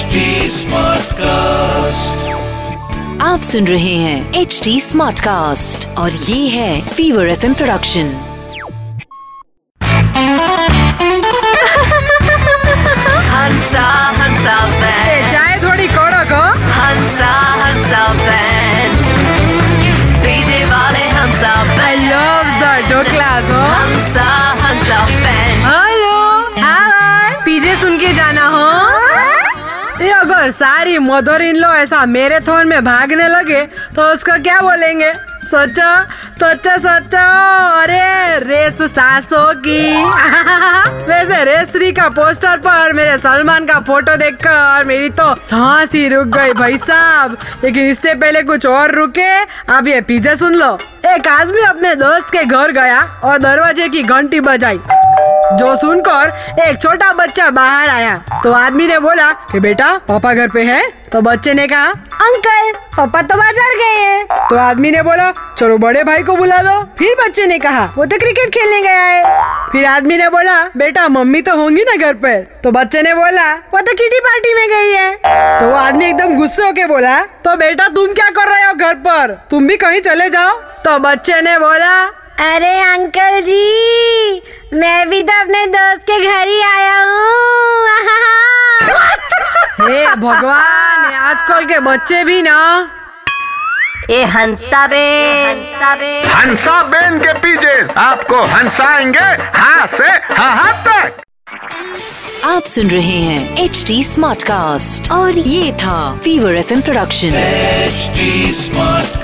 HD Smartcast. आप सुन रहे हैं एच डी स्मार्ट कास्ट और ये है फीवर एफ़ प्रोडक्शन हंसा चाय थोड़ी कड़क हो हंसा हंसा बैन डीजे वाले हंसा आई लव द क्लास हो अगर सारी मदर इन लो ऐसा मैराथन में भागने लगे तो उसको क्या बोलेंगे? सोचो सोचो सोचो। अरे, रेस सांसों की। वैसे रेस थ्री का पोस्टर पर मेरे सलमान का फ़ोटो देखकर मेरी तो सांस ही रुक गई भाई साहब। लेकिन इससे पहले कुछ और रुके, अब ये पीछे सुन लो। एक आदमी अपने दोस्त के घर गया और दरवाजे की घंटी बजाई। जो सुनकर एक छोटा बच्चा बाहर आया तो आदमी ने बोला कि बेटा, पापा घर पे है? तो बच्चे ने कहा, अंकल, पापा तो बाज़ार गए हैं। तो आदमी ने बोला, चलो बड़े भाई को बुला दो। फिर बच्चे ने कहा, वो तो क्रिकेट खेलने गया है। फिर आदमी ने बोला, बेटा, मम्मी तो होंगी ना घर पर। तो बच्चे ने बोला, वो तो किटी पार्टी में गई है। तो वो आदमी एकदम गुस्से होके बोला तो बेटा, तुम क्या कर रहे हो घर पर? तुम भी कहीं चले जाओ? तो बच्चे ने बोला, अरे, अंकल जी। मैं भी तो अपने दोस्त के घर ही आया हूँ। हे भगवान आजकल के बच्चे भी ना। ए हंसा बे। हंसा बे हंसा बेन के पीछे आपको हंसाएँगे हाँ से हाँ तक। आप सुन रहे हैं एच डी स्मार्ट कास्ट और ये था fever F production HD Smartcast.